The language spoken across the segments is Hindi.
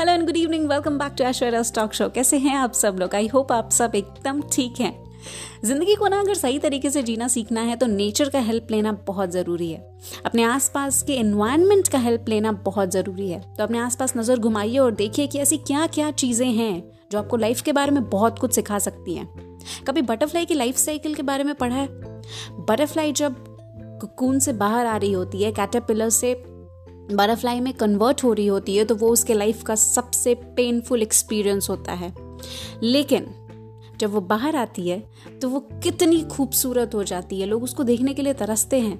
Hello and good evening welcome back to Aishwarya stock show कैसे हैं आप सब लोग? आई होप आप सब एकदम ठीक हैं। ज़िंदगी को ना अगर सही तरीके से जीना सीखना है तो नेचर का हेल्प लेना बहुत ज़रूरी है। अपने आसपास के एनवायरनमेंट का हेल्प लेना बहुत ज़रूरी है। तो अपने आसपास नज़र घुमाइए और देखिए कि ऐसी क्या क्या चीज़ें हैं, जो आपको लाइफ के बारे में बहुत कुछ सिखा सकती हैं। कभी बटरफ्लाई की लाइफ साइकिल के बारे में पढ़ा है? बटरफ्लाई जब कुकून से बाहर आ रही होती है कैटरपिलर से बटरफ्लाई में कन्वर्ट हो रही होती है तो वो उसके लाइफ का सबसे पेनफुल एक्सपीरियंस होता है। लेकिन, जब वो बाहर आती है तो वो कितनी खूबसूरत हो जाती है। लोग उसको देखने के लिए तरसते हैं।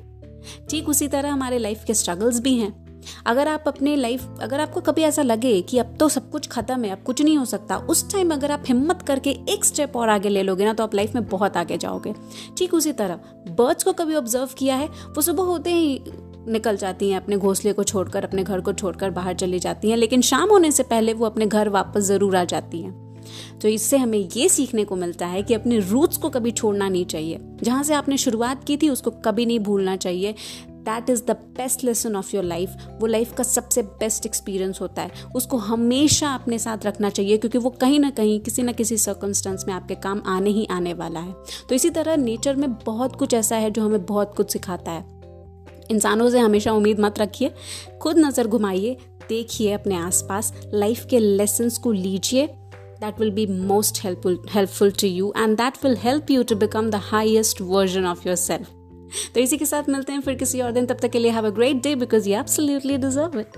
ठीक उसी तरह हमारे लाइफ के स्ट्रगल्स भी हैं। अगर आप अपने लाइफ अगर आपको कभी ऐसा लगे कि अब तो सब कुछ खत्म है, अब कुछ नहीं हो सकता, उस टाइम अगर आप हिम्मत करके एक स्टेप और आगे ले लोगे ना तो आप लाइफ में बहुत आगे जाओगे। ठीक उसी तरह बर्ड्स को कभी ऑब्ज़र्व किया है, वो सुबह होते ही निकल जाती हैं अपने घोंसले को छोड़कर, अपने घर को छोड़कर बाहर चली जाती हैं, लेकिन शाम होने से पहले वो अपने घर वापस ज़रूर आ जाती हैं। तो इससे हमें ये सीखने को मिलता है कि अपने रूट्स को कभी छोड़ना नहीं चाहिए। जहाँ से आपने शुरुआत की थी, उसको कभी नहीं भूलना चाहिए। That is the best lesson of your life वो लाइफ का सबसे बेस्ट एक्सपीरियंस होता है। उसको हमेशा अपने साथ रखना चाहिए, क्योंकि वो कहीं ना कहीं, किसी ना किसी सर्कमस्टेंस में आपके काम आने ही आने वाला है। तो इसी तरह नेचर में बहुत कुछ ऐसा है जो हमें बहुत कुछ सिखाता है। इंसानों से हमेशा उम्मीद मत रखिए। खुद नज़र घुमाइए, देखिए अपने आसपास। लाइफ के लेसन्स को लीजिए। That will be most helpful helpful to you and that will help you to become the highest version of yourself तो इसी के साथ मिलते हैं फिर किसी और दिन। तब तक के लिए have a great day because you absolutely deserve it